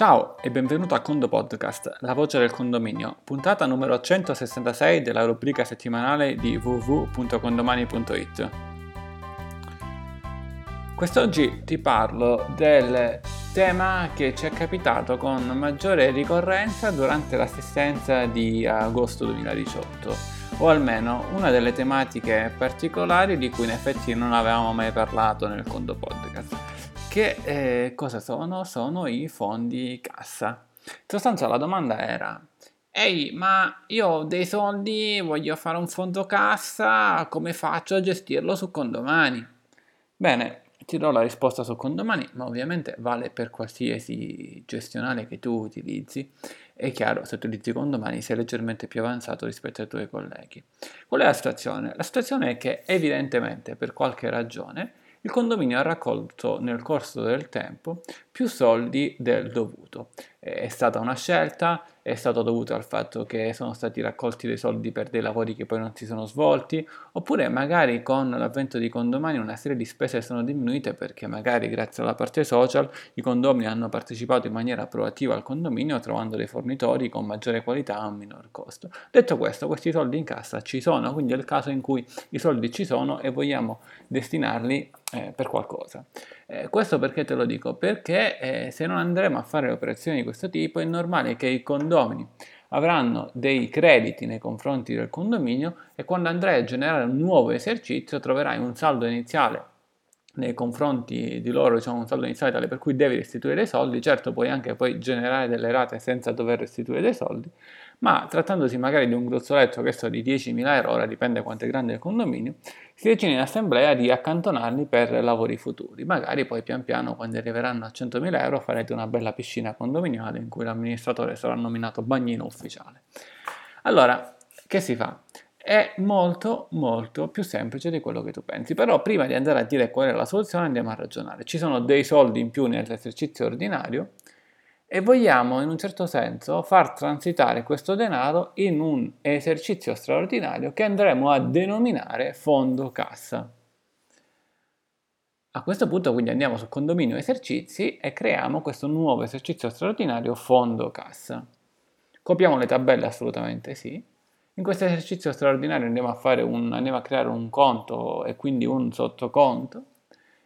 Ciao e benvenuto a Condo Podcast, la voce del condominio, puntata numero 166 della rubrica settimanale di www.condomani.it. Quest'oggi ti parlo del tema che ci è capitato con maggiore ricorrenza durante l'assistenza di agosto 2018, o almeno una delle tematiche particolari di cui in effetti non avevamo mai parlato nel Condo Podcast che eh, cosa sono? Sono i fondi cassa. In sostanza la domanda era, ehi, ma io ho dei soldi, voglio fare un fondo cassa, come faccio a gestirlo su condomani? Bene, ti do la risposta su condomani, ma ovviamente vale per qualsiasi gestionale che tu utilizzi. È chiaro, se utilizzi condomani sei leggermente più avanzato rispetto ai tuoi colleghi. Qual è la situazione? La situazione è che evidentemente per qualche ragione il condominio ha raccolto nel corso del tempo più soldi del dovuto. È stata una scelta, è stato dovuto al fatto che sono stati raccolti dei soldi per dei lavori che poi non si sono svolti, oppure magari con l'avvento di condomini una serie di spese sono diminuite perché magari grazie alla parte social i condomini hanno partecipato in maniera proattiva al condominio trovando dei fornitori con maggiore qualità a un minor costo. Detto questo, questi soldi in cassa ci sono, quindi è il caso in cui i soldi ci sono e vogliamo destinarli eh, per qualcosa. Eh, questo perché te lo dico? Perché eh, se non andremo a fare operazioni di questo tipo è normale che i condomini avranno dei crediti nei confronti del condominio e quando andrai a generare un nuovo esercizio troverai un saldo iniziale nei confronti di loro diciamo un saldo iniziale tale per cui devi restituire dei soldi, certo puoi anche poi generare delle rate senza dover restituire dei soldi, ma trattandosi magari di un gruzzoletto che so di 10.000 euro, ora dipende quanto è grande il condominio, si decide in assemblea di accantonarli per lavori futuri, magari poi pian piano quando arriveranno a 100.000 euro farete una bella piscina condominiale in cui l'amministratore sarà nominato bagnino ufficiale. Allora, che si fa? È molto molto più semplice di quello che tu pensi. Però prima di andare a dire qual è la soluzione andiamo a ragionare. Ci sono dei soldi in più nell'esercizio ordinario e vogliamo in un certo senso far transitare questo denaro in un esercizio straordinario che andremo a denominare fondo cassa. A questo punto quindi andiamo sul condominio esercizi e creiamo questo nuovo esercizio straordinario fondo cassa. Copiamo le tabelle assolutamente sì in questo esercizio straordinario andiamo a, un, andiamo a creare un conto e quindi un sottoconto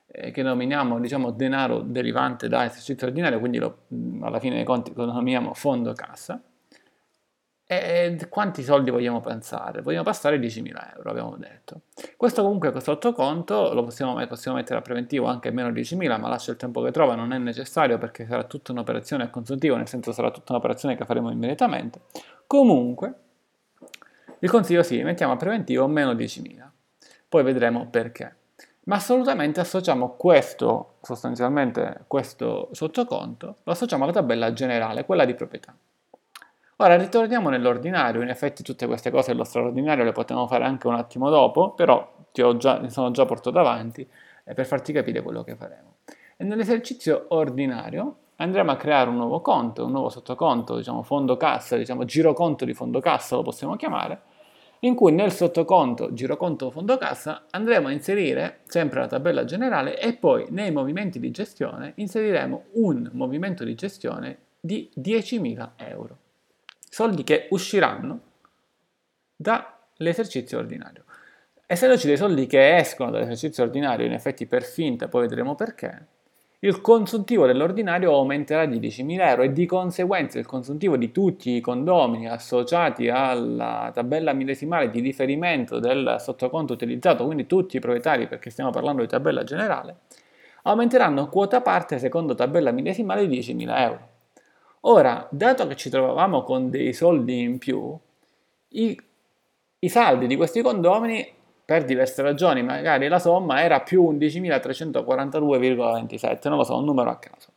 eh, che nominiamo diciamo, denaro derivante da esercizio ordinario, quindi lo, alla fine dei conti lo nominiamo fondo cassa. E quanti soldi vogliamo pensare? Vogliamo passare 10.000 euro, abbiamo detto. Questo comunque sottoconto lo possiamo, possiamo mettere a preventivo anche meno 10.000, ma lascia il tempo che trova, non è necessario perché sarà tutta un'operazione a consuntivo, nel senso sarà tutta un'operazione che faremo immediatamente. Comunque, il consiglio sì, mettiamo a preventivo meno 10.000, poi vedremo perché. Ma assolutamente associamo questo, sostanzialmente questo sottoconto, lo associamo alla tabella generale, quella di proprietà. Ora ritorniamo nell'ordinario, in effetti tutte queste cose dello straordinario le potremo fare anche un attimo dopo, però ti già, sono già portato avanti eh, per farti capire quello che faremo. E nell'esercizio ordinario andremo a creare un nuovo conto, un nuovo sottoconto, diciamo fondo cassa, diciamo giroconto di fondo cassa lo possiamo chiamare, in cui nel sottoconto giroconto fondo cassa andremo a inserire sempre la tabella generale e poi nei movimenti di gestione inseriremo un movimento di gestione di 10.000 euro. Soldi che usciranno dall'esercizio ordinario. Essendoci dei soldi che escono dall'esercizio ordinario, in effetti per finta, poi vedremo perché, il consuntivo dell'ordinario aumenterà di 10.000 euro e di conseguenza il consuntivo di tutti i condomini associati alla tabella millesimale di riferimento del sottoconto utilizzato, quindi tutti i proprietari perché stiamo parlando di tabella generale, aumenteranno quota parte secondo tabella millesimale di 10.000 euro. Ora, dato che ci trovavamo con dei soldi in più, i, i saldi di questi condomini per diverse ragioni, magari la somma era più 11.342,27, non lo so, un numero a caso.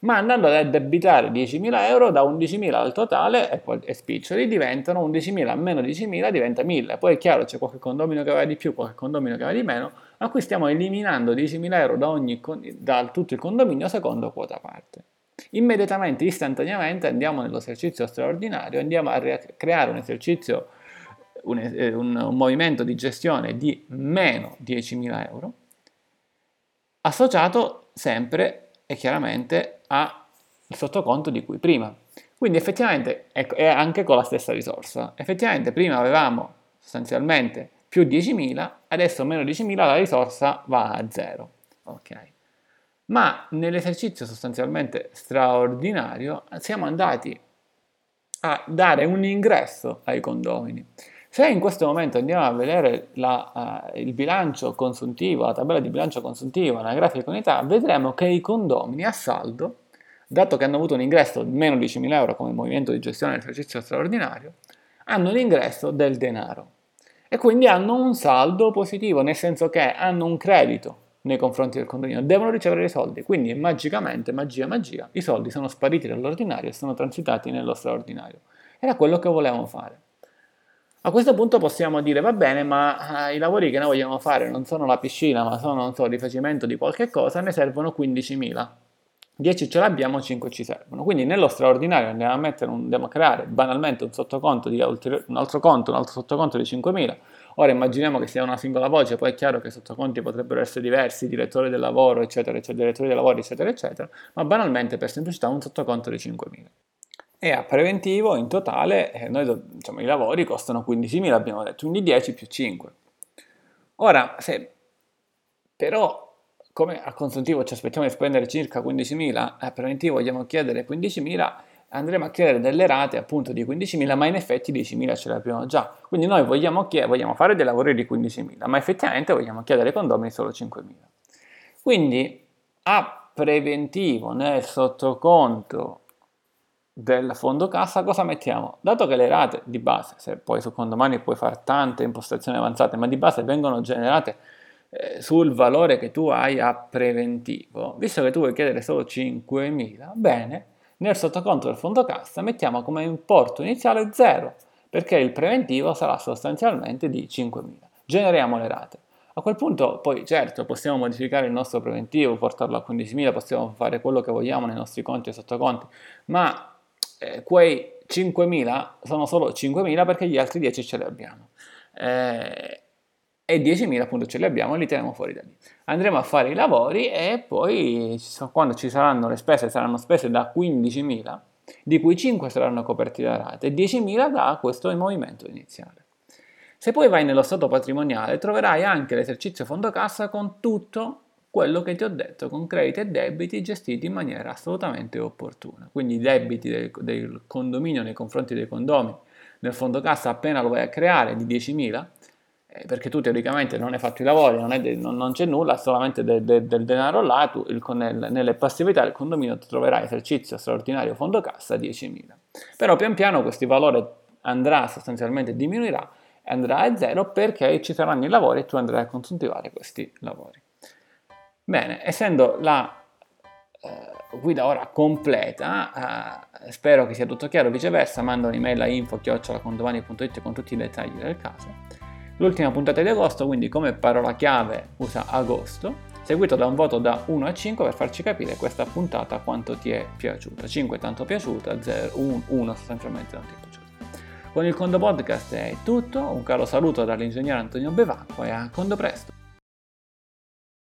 Ma andando ad addebitare 10.000 euro da 11.000 al totale e, e spiccioli diventano 11.000 meno 10.000 diventa 1.000. Poi è chiaro c'è qualche condomino che aveva di più, qualche condomino che aveva di meno, ma qui stiamo eliminando 10.000 euro da, ogni, da tutto il condominio secondo quota parte. Immediatamente, istantaneamente andiamo nell'esercizio straordinario, andiamo a creare un esercizio un, eh, un, un movimento di gestione di meno 10.000 euro, associato sempre e chiaramente a il sottoconto di cui prima. Quindi effettivamente è anche con la stessa risorsa. Effettivamente prima avevamo sostanzialmente più 10.000, adesso meno 10.000 la risorsa va a 0. Ok. Ma nell'esercizio sostanzialmente straordinario siamo andati a dare un ingresso ai condomini. Se in questo momento andiamo a vedere la, uh, il bilancio consuntivo, la tabella di bilancio consuntivo, la grafica unità, vedremo che i condomini a saldo, dato che hanno avuto un ingresso di meno 10.000 euro come movimento di gestione dell'esercizio straordinario, hanno l'ingresso del denaro e quindi hanno un saldo positivo, nel senso che hanno un credito nei confronti del condominio, devono ricevere i soldi, quindi magicamente, magia, magia, i soldi sono spariti dall'ordinario e sono transitati nello straordinario. Era quello che volevamo fare. A questo punto possiamo dire, va bene, ma eh, i lavori che noi vogliamo fare non sono la piscina, ma sono, non so, rifacimento di qualche cosa, ne servono 15.000. 10 ce l'abbiamo, 5 ci servono. Quindi nello straordinario andiamo a, mettere un, andiamo a creare banalmente un sottoconto di un altro conto, un altro sottoconto di 5.000 Ora immaginiamo che sia una singola voce, poi è chiaro che i sottoconti potrebbero essere diversi, direttore del lavoro, eccetera, eccetera, direttori dei lavori, eccetera, eccetera, ma banalmente per semplicità un sottoconto di 5.000. E a preventivo in totale eh, noi, diciamo, i lavori costano 15.000, abbiamo detto, quindi 10 più 5. Ora, se però come a consuntivo ci aspettiamo di spendere circa 15.000, a preventivo vogliamo chiedere 15.000, andremo a chiedere delle rate appunto di 15.000, ma in effetti 10.000 ce le abbiamo già. Quindi noi vogliamo, chied- vogliamo fare dei lavori di 15.000, ma effettivamente vogliamo chiedere condomini solo 5.000. Quindi a preventivo nel sottoconto del fondo cassa cosa mettiamo? Dato che le rate di base, se poi su condomani puoi fare tante impostazioni avanzate, ma di base vengono generate eh, sul valore che tu hai a preventivo, visto che tu vuoi chiedere solo 5.000, bene, nel sottoconto del fondo cassa mettiamo come importo iniziale 0, perché il preventivo sarà sostanzialmente di 5.000. Generiamo le rate. A quel punto poi certo possiamo modificare il nostro preventivo, portarlo a 15.000, possiamo fare quello che vogliamo nei nostri conti e sottoconti, ma eh, quei 5.000 sono solo 5.000 perché gli altri 10 ce li abbiamo. Eh, e 10.000 appunto ce li abbiamo e li teniamo fuori da lì. Andremo a fare i lavori e poi quando ci saranno le spese saranno spese da 15.000, di cui 5 saranno coperti da rate e 10.000 da questo movimento iniziale. Se poi vai nello stato patrimoniale troverai anche l'esercizio fondo cassa con tutto quello che ti ho detto, con crediti e debiti gestiti in maniera assolutamente opportuna. Quindi i debiti del, del condominio nei confronti dei condomini nel fondo cassa appena lo vai a creare di 10.000 eh, perché tu teoricamente non hai fatto i lavori, non, de, non, c'è nulla, solamente de, de, del denaro là, tu il, nel, nelle passività del condominio troverai esercizio straordinario fondo cassa 10.000. Però pian piano questo valore andrà sostanzialmente, diminuirà andrà a zero perché ci saranno i lavori e tu andrai a consuntivare questi lavori. Bene, essendo la uh, guida ora completa, uh, spero che sia tutto chiaro, viceversa mando un'email a info-condomani.it con tutti i dettagli del caso L'ultima puntata di agosto, quindi come parola chiave usa agosto, seguito da un voto da 1 a 5 per farci capire questa puntata quanto ti è piaciuta. 5 tanto piaciuta, 0, 1, 1 sostanzialmente non ti è piaciuta. Con il Condo Podcast è tutto, un caro saluto dall'ingegnere Antonio Bevacqua e a Condo presto!